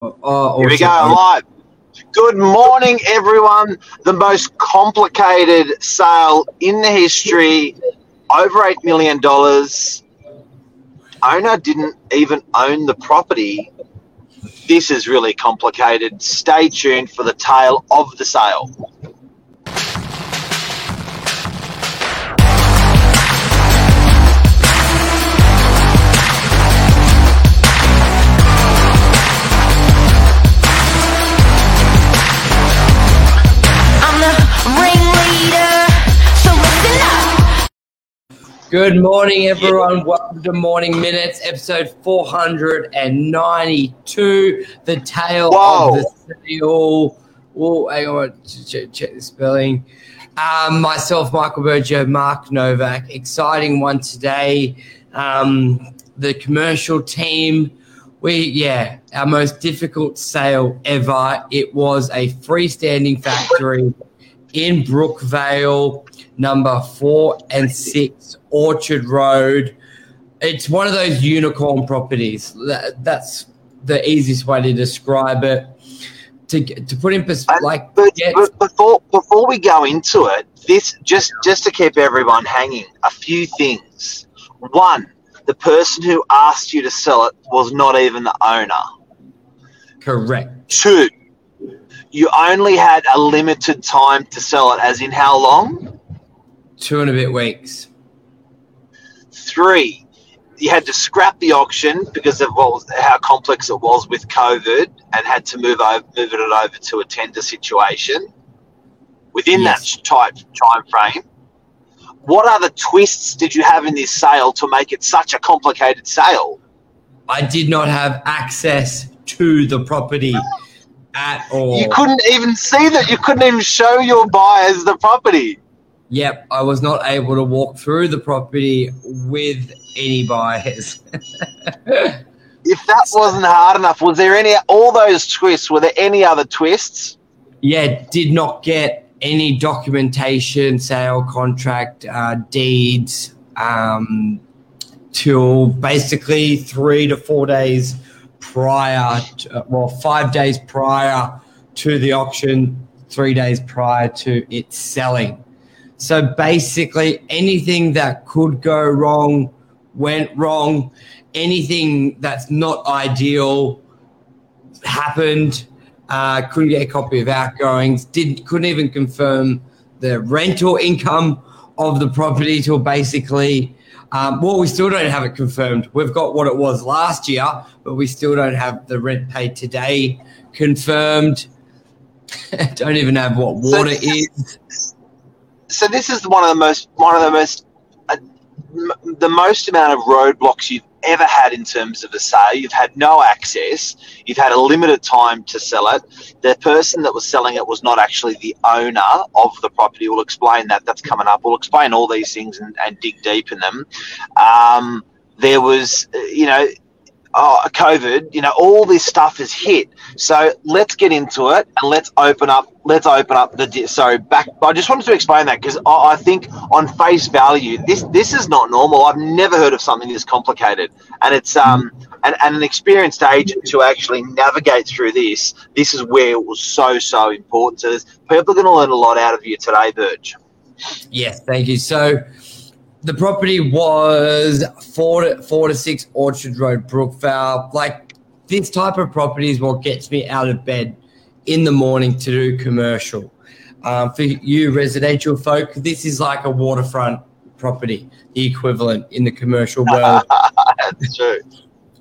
Oh, oh, Here we go, live. Good morning, everyone. The most complicated sale in the history, over $8 million. Owner didn't even own the property. This is really complicated. Stay tuned for the tale of the sale. Good morning, everyone. Welcome to Morning Minutes, episode 492. The tale Whoa. of the seal. Oh, hang on, ch- ch- check the spelling. Um, myself, Michael Berger, Mark Novak. Exciting one today. Um, the commercial team. We, yeah, our most difficult sale ever. It was a freestanding factory in Brookvale, number four and six Orchard Road. It's one of those unicorn properties. That, that's the easiest way to describe it. To to put in perspective, like But, get- but before before we go into it, this just just to keep everyone hanging, a few things. One, the person who asked you to sell it was not even the owner. correct. Two, you only had a limited time to sell it, as in how long? Two and a bit weeks. Three, you had to scrap the auction because of what was, how complex it was with COVID, and had to move over, move it over to a tender situation within Yes. that type time frame. What other twists did you have in this sale to make it such a complicated sale? I did not have access to the property at all. You couldn't even see that. You couldn't even show your buyers the property. Yep, I was not able to walk through the property with any buyers. If that wasn't hard enough, was there any all those twists? Were there any other twists? yeah, did not get any documentation, sale contract, uh, deeds, um, till basically three to four days prior, to, well, five days prior to the auction, three days prior to it selling. So basically, anything that could go wrong went wrong. Anything that's not ideal happened. Uh, couldn't get a copy of outgoings. Didn't couldn't even confirm the rental income of the property till basically. Um, well, we still don't have it confirmed. We've got what it was last year, but we still don't have the rent paid today confirmed. don't even have what water is. So this is one of the most one of the most uh, m- the most amount of roadblocks you've ever had in terms of a sale. You've had no access. You've had a limited time to sell it. The person that was selling it was not actually the owner of the property. We'll explain that. That's coming up. We'll explain all these things and, and dig deep in them. Um, there was, uh, you know, oh, COVID, you know, all this stuff is hit. So let's get into it and let's open up. Let's open up the. di- So back. I just wanted to explain that because I, I think on face value, this this is not normal. I've never heard of something this complicated, and it's um and, and an experienced agent to actually navigate through this. This is where it was so so important. So people are going to learn a lot out of you today, Burge. Yes, thank you. So the property was four to, four to six Orchard Road, Brookvale. Like this type of property is what gets me out of bed in the morning to do commercial. Um, for you residential folk, this is like a waterfront property, the equivalent in the commercial world. That's true.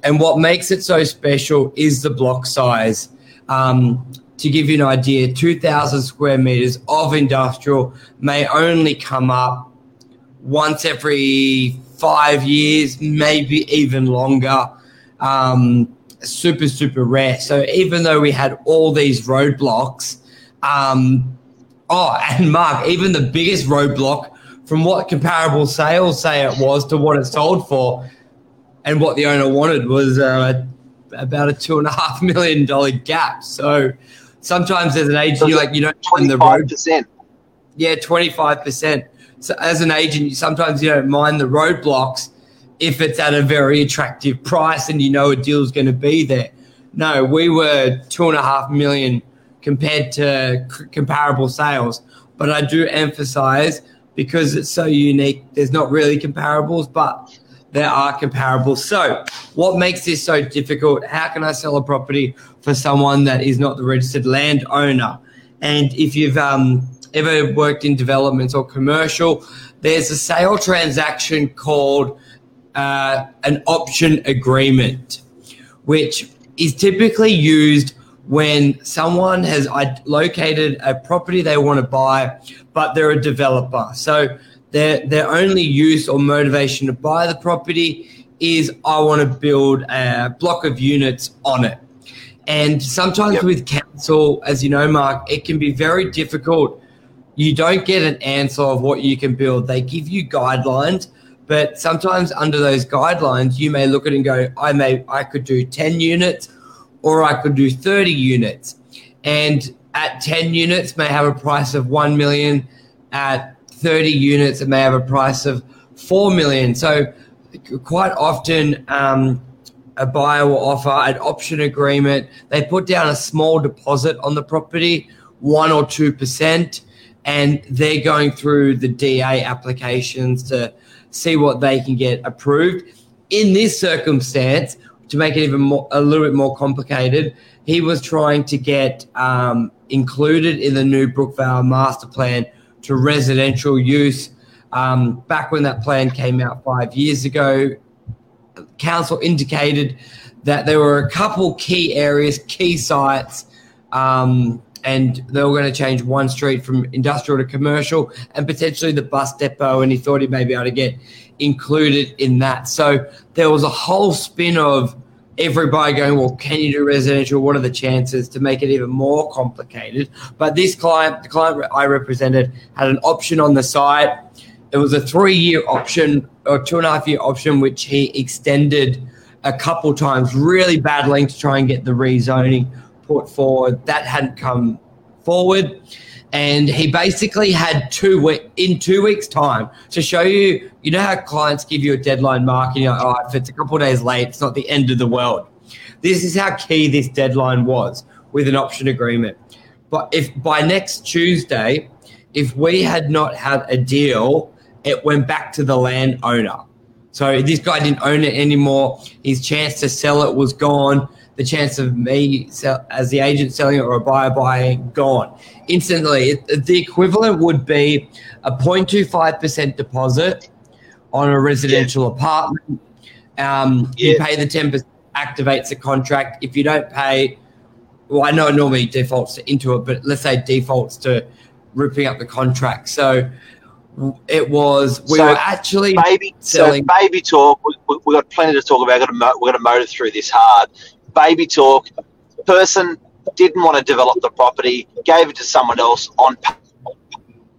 And what makes it so special is the block size. Um, to give you an idea, 2,000 square meters of industrial may only come up once every five years, maybe even longer. Um, super, super rare. So even though we had all these roadblocks, um, oh, and Mark, even the biggest roadblock from what comparable sales say it was to what it sold for, and what the owner wanted was uh, about a two and a half million dollar gap. So sometimes as an agent, you're like you don't mind the Twenty-five road. percent. Yeah, twenty five percent. So as an agent, sometimes you don't mind the roadblocks if it's at a very attractive price and you know a deal's going to be there. No, we were two and a half million compared to c- comparable sales. But I do emphasize because it's so unique, there's not really comparables, but there are comparables. So, what makes this so difficult? How can I sell a property for someone that is not the registered landowner? And if you've um, ever worked in developments or commercial, there's a sale transaction called uh, an option agreement, which is typically used when someone has located a property they want to buy, but they're a developer. So their their only use or motivation to buy the property is I want to build a block of units on it. And sometimes Yep. with council, as you know, Mark, it can be very difficult. You don't get an answer of what you can build. They give you guidelines, but sometimes under those guidelines, you may look at it and go, I may I could do 10 units or I could do 30 units. And at 10 units may have a price of 1 million. At 30 units, it may have a price of 4 million. So quite often, um, a buyer will offer an option agreement. They put down a small deposit on the property, one or two percent, and they're going through the DA applications to see what they can get approved. In this circumstance, to make it even more a little bit more complicated, he was trying to get um, included in the new Brookvale master plan to residential use. Um, back when that plan came out five years ago, council indicated that there were a couple key areas, key sites, um, and they were going to change one street from industrial to commercial and potentially the bus depot. And he thought he may be able to get included in that. So there was a whole spin of everybody going, well, can you do residential? What are the chances to make it even more complicated? But this client, the client I represented, had an option on the site. It was a three year option or two and a half year option, which he extended a couple times, really battling to try and get the rezoning put forward. That hadn't come forward. And he basically had two in two weeks' time to show you. You know how clients give you a deadline mark, and you're like, oh, if it's a couple days late, it's not the end of the world. This is how key this deadline was with an option agreement. But if by next Tuesday, if we had not had a deal, it went back to the landowner. So this guy didn't own it anymore. His chance to sell it was gone. The chance of me sell, as the agent selling it or a buyer buying gone instantly. It, the equivalent would be a 0.25% deposit on a residential apartment. Um, You pay the 10%, activates the contract. If you don't pay, well, I know it normally defaults to into it, but let's say defaults to ripping up the contract. So it was, we So, were actually baby, selling. so baby talk. We, we, we've got plenty to talk about. We're going to we're going to motor through this hard. Baby talk. Person didn't want to develop the property, gave it to someone else on pa-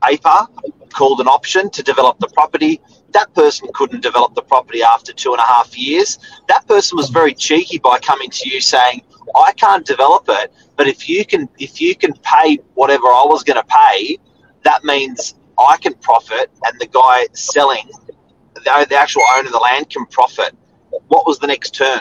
paper, called an option to develop the property. That person couldn't develop the property after two and a half years. That person was very cheeky by coming to you saying, "I can't develop it, but if you can, if you can pay whatever I was going to pay, that means I can profit, and the guy selling, the, the actual owner of the land, can profit." What was the next turn?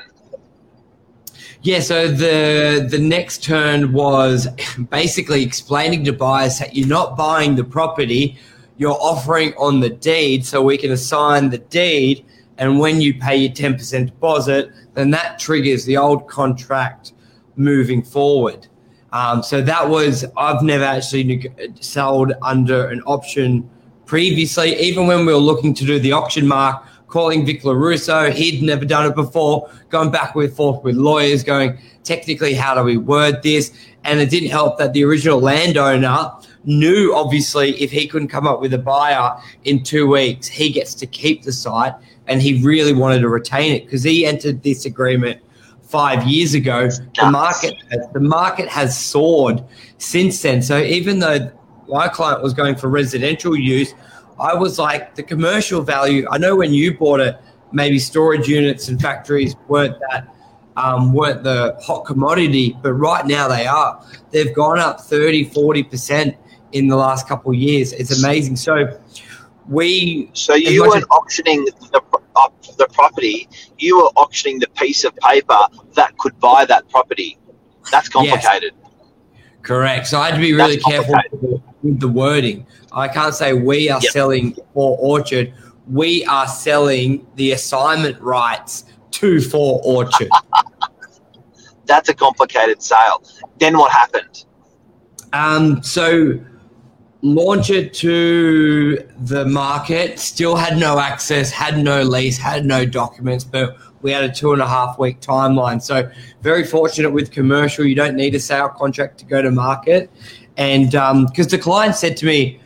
Yeah, so the the next turn was basically explaining to buyers that you're not buying the property, you're offering on the deed, so we can assign the deed, and when you pay your ten percent deposit, then that triggers the old contract moving forward. Um, so that was I've never actually neg- sold under an option previously, even when we were looking to do the auction mark calling Vic LaRusso. He'd never done it before, going back and forth with lawyers, going, technically, how do we word this? And it didn't help that the original landowner knew, obviously, if he couldn't come up with a buyer in two weeks, he gets to keep the site. And he really wanted to retain it because he entered this agreement five years ago. The market, the market has soared since then. So even though my client was going for residential use, I was like the commercial value. I know when you bought it, maybe storage units and factories weren't that um, weren't the hot commodity, but right now they are. They've gone up 30, 40% in the last couple of years. It's amazing. So we So you weren't auctioning the up the property, you were auctioning the piece of paper that could buy that property. That's complicated. Correct. So I had to be really That's careful with the wording. I can't say we are Yep. selling for Orchard. We are selling the assignment rights to For Orchard. That's a complicated sale. Then what happened? Um, so launch it to the market, still had no access, had no lease, had no documents, but we had a two and a half week timeline. So very fortunate with commercial, you don't need a sale contract to go to market. And um, because the client said to me,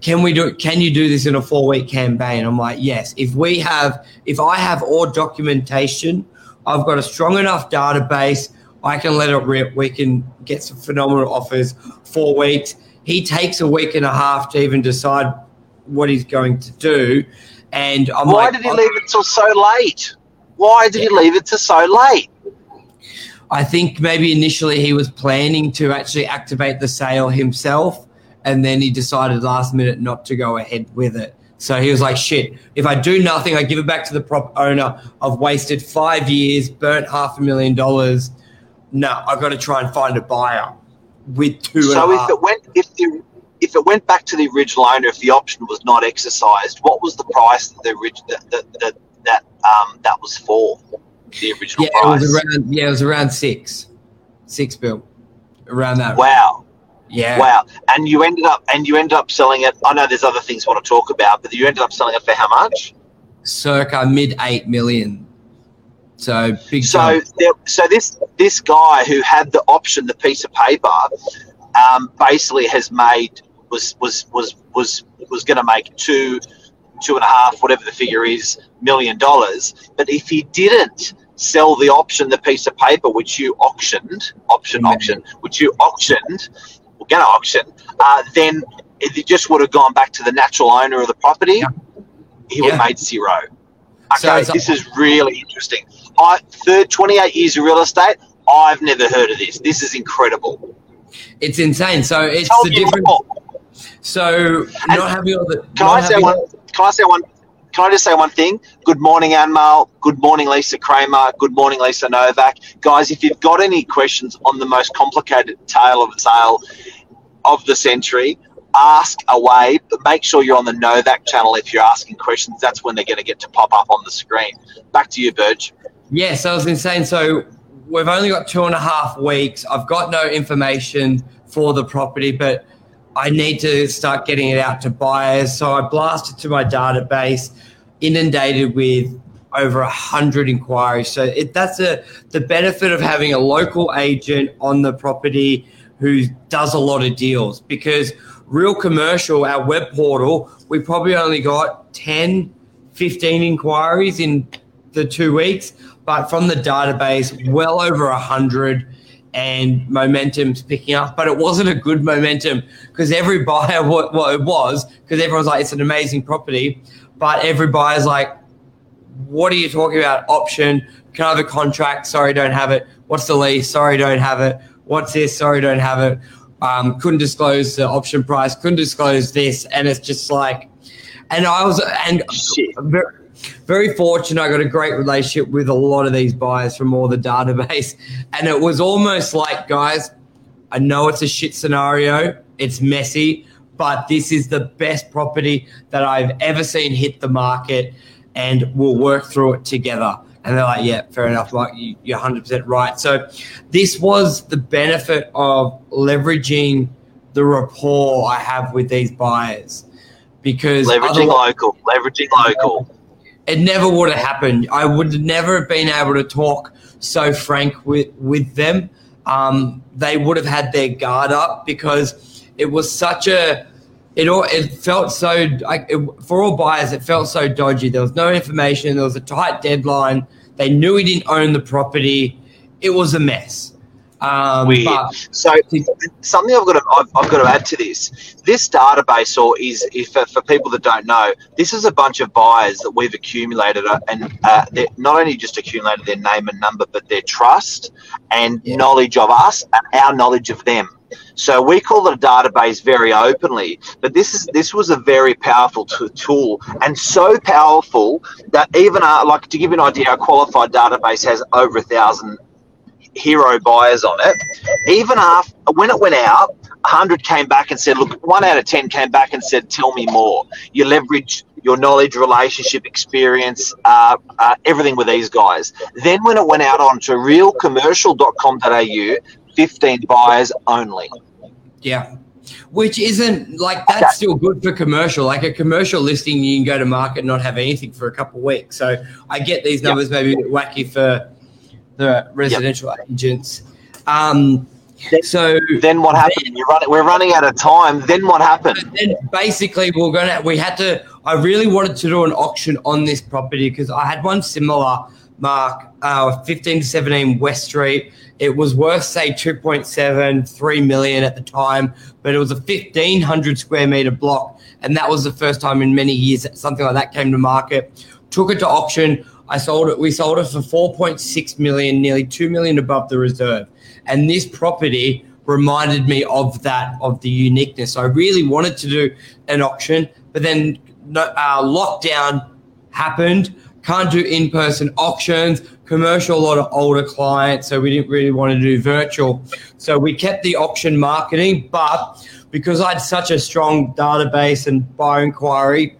can we do it? can you do this in a four week campaign? I'm like, yes. If we have if I have all documentation, I've got a strong enough database, I can let it rip. We can get some phenomenal offers. Four weeks. He takes a week and a half to even decide what he's going to do. And I'm Why like, did he leave it till so late? Why did he leave it to so late? I think maybe initially he was planning to actually activate the sale himself, and then he decided last minute not to go ahead with it. So he was like, shit, if I do nothing, I give it back to the prop owner. I've wasted five years, burnt half a million dollars. No, I've got to try and find a buyer with two So if it went if the if it went back to the original owner, if the option was not exercised, what was the price that the that that that, um that was for? The original yeah, it was around. Yeah, it was around six, six bill, around that. wow. Yeah. Wow. And you ended up and you ended up selling it. I know there's other things I want to talk about, but you ended up selling it for how much? circa mid eight million. So big. So there, so this this guy who had the option, the piece of paper, um, basically has made was was was was was going to make two two and a half whatever the figure is million dollars. But if he didn't sell the option, the piece of paper which you auctioned, option Mhm. auction, which you auctioned, we're going to auction, uh, then it just would have gone back to the natural owner of the property. Yeah. He would have made zero. Okay, it's- this is really interesting. I third 28 years of real estate. I've never heard of this. This is incredible. It's insane. So it's Tell the difference. more. So And not having all the. Can I say one? Can I say one? Can I just say one thing? Good morning, Anmal. Good morning, Lisa Kramer. Good morning, Lisa Novak. Guys, if you've got any questions on the most complicated tale of a sale of the century, ask away. But make sure you're on the Novak channel if you're asking questions. That's when they're going to get to pop up on the screen. Back to you, Burge. Yeah, so I was insane. So we've only got two and a half weeks. I've got no information for the property, but I need to start getting it out to buyers. So I blasted to my database, inundated with over a hundred inquiries. So it, that's a the benefit of having a local agent on the property who does a lot of deals because real commercial our web portal we probably only got 10 15 inquiries in the two weeks but from the database well over a hundred and momentum's picking up but it wasn't a good momentum because every buyer what, what it was because everyone's like it's an amazing property but every buyer's like what are you talking about? Option? Can I have a contract? Sorry, don't have it. What's the lease? Sorry, don't have it. What's this? Sorry, don't have it. Um, couldn't disclose the option price. Couldn't disclose this, and it's just like, and I was and Shit. very, very fortunate. I got a great relationship with a lot of these buyers from all the database, and it was almost like, guys, I know it's a shit scenario. It's messy, but this is the best property that I've ever seen hit the market, and we'll work through it together. And they're like, yeah, fair enough. Like, you- you're 100% right. So, this was the benefit of leveraging the rapport I have with these buyers because Leveraging local. Leveraging local. It never would have happened. I would never have been able to talk so frank with with them. Um, they would have had their guard up because it was such a. It all it felt so like it, for all buyers. It felt so dodgy. There was no information. There was a tight deadline. They knew he didn't own the property. It was a mess. Um, Weird. So something I've got to I've, I've got to add to this. This database, or is if for, for people that don't know, this is a bunch of buyers that we've accumulated, uh, and uh, they're not only just accumulated their name and number, but their trust and Yeah. knowledge of us and our knowledge of them. So we call it a database very openly, but this is this was a very powerful t- tool and so powerful that even our, like to give you an idea, our qualified database has over a thousand hero buyers on it. Even after when it went out, 100 came back and said, look, one out of 10 came back and said, tell me more. You leverage your knowledge, relationship, experience, uh, uh, everything with these guys. Then when it went out onto realcommercial.com.au, 15 buyers only. Yeah. Which isn't like that's still good for commercial. Like a commercial listing, you can go to market and not have anything for a couple of weeks. So I get these numbers maybe a bit wacky for the residential agents. Um, so Then what happened? You're running, we're running out of time. Then what happened? then basically we're gonna we had to i really wanted to do an auction on this property because i had one similar mark uh 15 to 17 west street it was worth say 2.7 3 million at the time but it was a 1500 square meter block and that was the first time in many years that something like that came to market took it to auction i sold it we sold it for 4.6 million nearly 2 million above the reserve and this property reminded me of that of the uniqueness. I really wanted to do an auction, but then uh, lockdown happened. Can't do in person auctions. Commercial, a lot of older clients, so we didn't really want to do virtual. So we kept the auction marketing, but because I had such a strong database and buyer inquiry,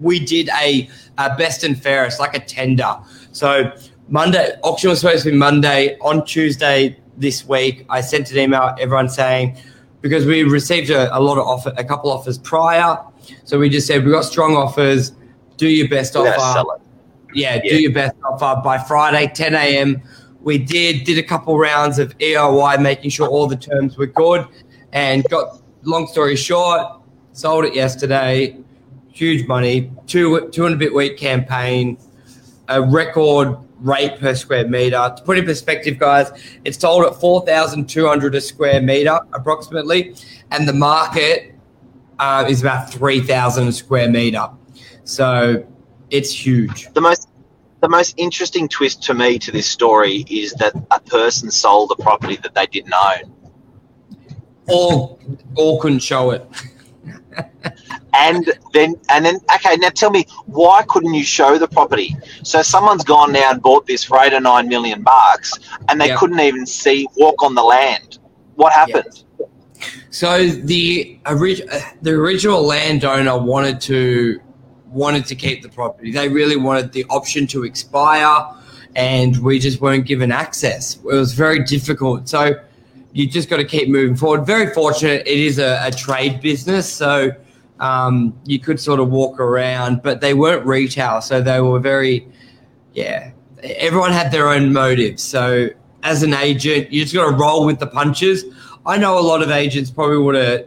we did a, a best and fairest, like a tender. So Monday auction was supposed to be Monday. On Tuesday this week, I sent an email everyone saying because we received a, a lot of offer, a couple offers prior. So we just said we got strong offers. Do your best offer. Yeah, Yeah. do your best offer by Friday, 10 a.m. We did did a couple rounds of EOI, making sure all the terms were good, and got long story short, sold it yesterday. Huge money, two two and a bit week campaign, a record rate per square meter. To put in perspective, guys, it's sold at four thousand two hundred a square meter approximately, and the market uh, is about three thousand a square meter. So it's huge. The most the most interesting twist to me to this story is that a person sold a property that they didn't own. Or or couldn't show it. And then and then okay, now tell me why couldn't you show the property? So someone's gone now and bought this for eight or nine million bucks and they Yeah. couldn't even see walk on the land. What happened? So the orig- the original landowner wanted to wanted to keep the property. They really wanted the option to expire, and we just weren't given access. It was very difficult. So you just got to keep moving forward. Very fortunate. It is a, a trade business, so um, you could sort of walk around, but they weren't retail, so they were very yeah. Everyone had their own motives. So as an agent, you just got to roll with the punches. I know a lot of agents probably would have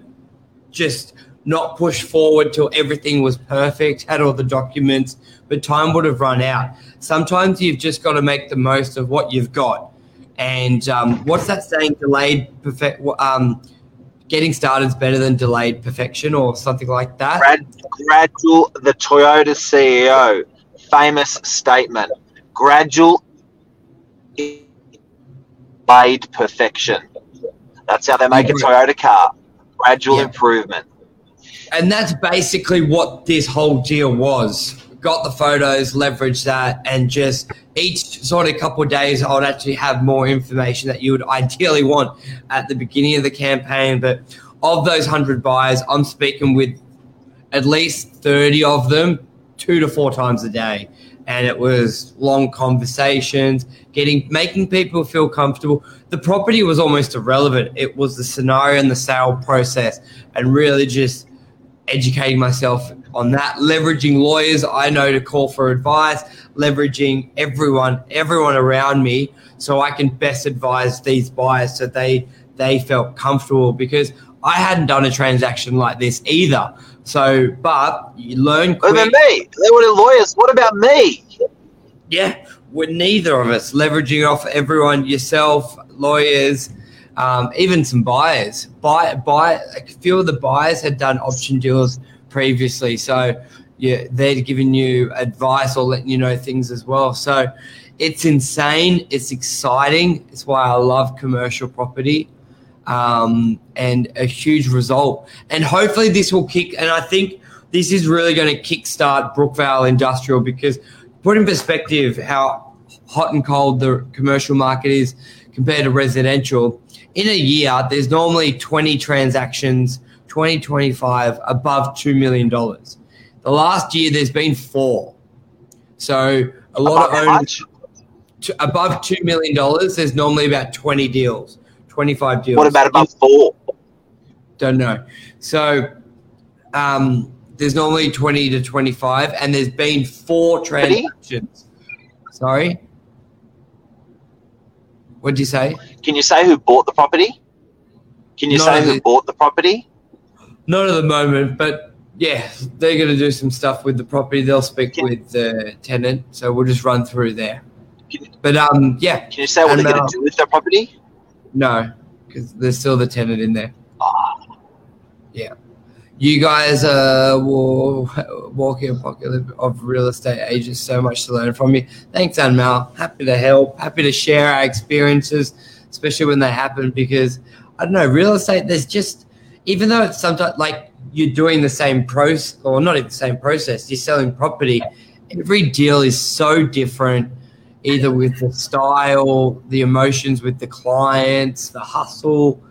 just not pushed forward till everything was perfect, had all the documents, but time would have run out. Sometimes you've just got to make the most of what you've got. And um, what's that saying? Delayed perfect. Um, getting started is better than delayed perfection, or something like that. Grad, gradual the Toyota CEO famous statement. Gradual delayed perfection. That's how they make a Toyota car. Gradual Yeah. improvement. And that's basically what this whole deal was. Got the photos, leveraged that, and just each sort of couple of days, I would actually have more information that you would ideally want at the beginning of the campaign. But of those 100 buyers, I'm speaking with at least 30 of them two to four times a day. And it was long conversations, getting making people feel comfortable. The property was almost irrelevant. It was the scenario and the sale process, and really just educating myself on that, leveraging lawyers I know to call for advice, leveraging everyone, everyone around me, so I can best advise these buyers so they they felt comfortable because I hadn't done a transaction like this either. So, but you learn What about me? They were the lawyers. What about me? Yeah, with neither of us leveraging off everyone, yourself, lawyers, um, even some buyers. Buy, buy. A few of the buyers had done option deals previously, so yeah, they're giving you advice or letting you know things as well. So it's insane. It's exciting. It's why I love commercial property. um, and a huge result. And hopefully, this will kick. And I think this is really going to kickstart Brookvale Industrial because, put in perspective how hot and cold the commercial market is compared to residential, in a year, there's normally 20 transactions, 20, 25 above $2 million. The last year, there's been four. So a lot Above of owners to, above $2 million, there's normally about 20 deals, 25 deals. What about above four? Don't know. So um, there's normally 20 to 25, and there's been four transactions. Sorry? What did you say? Can you say who bought the property? Can you No, say who bought the property? Not at the moment, but yeah, they're going to do some stuff with the property. They'll speak Can- with the tenant, so we'll just run through there. Can, But um, yeah, can you say what And, they're going uh, to do with the property? no, because there's still the tenant in there. Ah, You guys are wa- walking apocalypse of real estate agents. So much to learn from you. Thanks, Anmal. Happy to help. Happy to share our experiences, especially when they happen. Because I don't know, real estate. There's just even though it's sometimes like you're doing the same process, or not even the same process. You're selling property. Every deal is so different. Either with the style, the emotions with the clients, the hustle.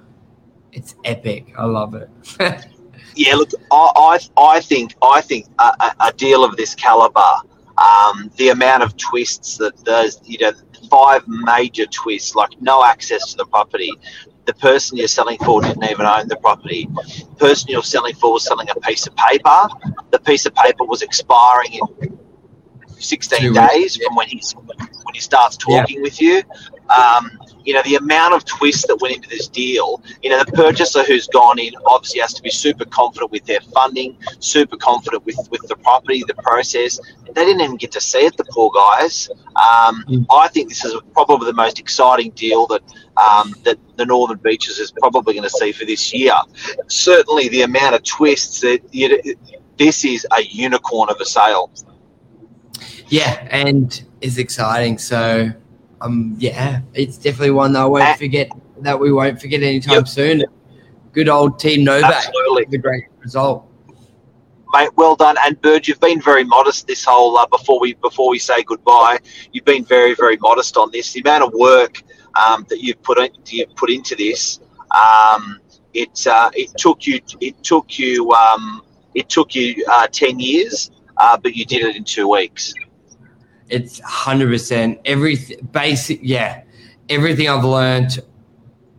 It's epic. I love it. Yeah, look, I, I, I think I think a, a, deal of this caliber, um, the amount of twists that there's, you know, five major twists, like no access to the property. The person you're selling for didn't even own the property. The person you're selling for was selling a piece of paper. The piece of paper was expiring in 16 days from when he's when he starts talking with you. Um, you know, the amount of twists that went into this deal, you know, the purchaser who's gone in obviously has to be super confident with their funding, super confident with, with the property, the process. They didn't even get to see it, the poor guys. Um, Mm. I think this is probably the most exciting deal that um, that the Northern Beaches is probably going to see for this year. Certainly, the amount of twists that you this is a unicorn of a sale. Yeah, and it's exciting. So, um, yeah, it's definitely one that I won't Uh, forget. That we won't forget anytime Yep. soon. Good old Team Novak, Absolutely. with a great result. mate. Well done, and Bird, you've been very modest this whole. Uh, before we before we say goodbye, you've been very very modest on this. The amount of work um, that you've put in, you've put into this, um, it uh, it took you it took you um, it took you uh, ten years, uh, but you did it in two weeks. It's hundred percent every basic. Yeah, everything I've learned,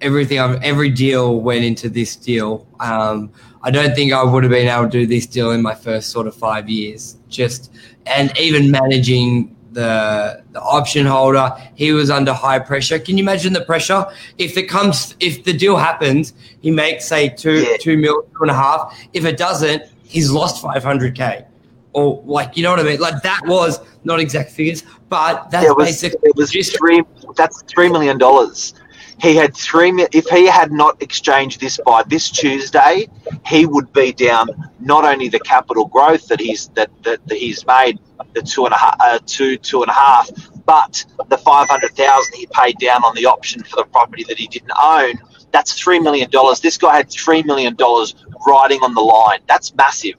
everything I've every deal went into this deal. Um, I don't think I would have been able to do this deal in my first sort of five years. Just and even managing the the option holder, he was under high pressure. Can you imagine the pressure? If it comes, if the deal happens, he makes say two Yeah. two mil, two and a half. If it doesn't, he's lost five hundred k. Or like you know what I mean? Like that was not exact figures, but that's it was basically it was just three. That's three million dollars. He had three. If he had not exchanged this by this Tuesday, he would be down not only the capital growth that he's that that, that he's made the two and a half, uh, two two and a half, but the five hundred thousand he paid down on the option for the property that he didn't own. That's three million dollars. This guy had three million dollars riding on the line. That's massive.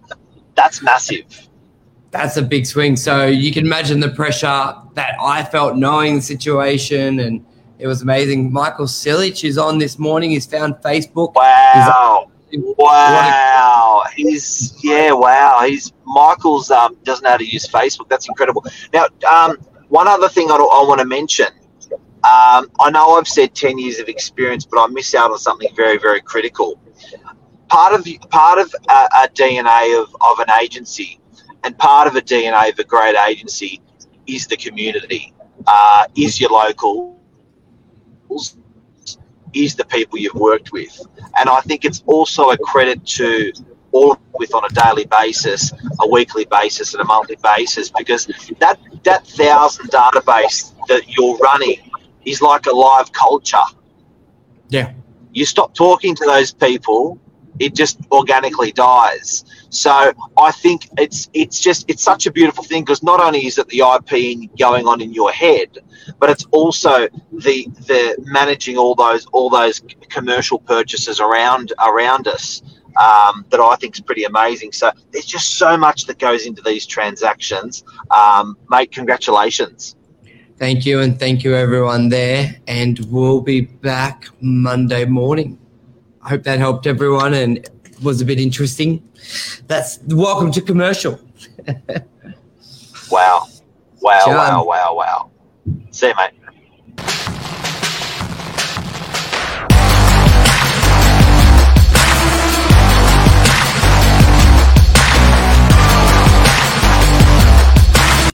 That's massive. That's a big swing. So you can imagine the pressure that I felt knowing the situation, and it was amazing. Michael Silich is on this morning. He's found Facebook. Wow. Wow, he's yeah, wow. He's Michael's um, doesn't know how to use Facebook. That's incredible. Now, um, one other thing I, I want to mention. Um, I know I've said ten years of experience, but I miss out on something very, very critical. Part of part of a, a DNA of, of an agency, and part of the DNA of a great agency, is the community. Uh, is your locals, is the people you've worked with. And I think it's also a credit to all with on a daily basis, a weekly basis, and a monthly basis, because that that thousand database that you're running is like a live culture. Yeah. You stop talking to those people, it just organically dies. So I think it's it's just it's such a beautiful thing because not only is it the IP going on in your head, but it's also the the managing all those all those commercial purchases around around us um, that I think is pretty amazing. So there's just so much that goes into these transactions. Um, mate, congratulations. Thank you, and thank you everyone there. And we'll be back Monday morning. I hope that helped everyone and was a bit interesting. That's welcome to commercial. Wow. Wow, John. wow, wow, wow. See you, mate.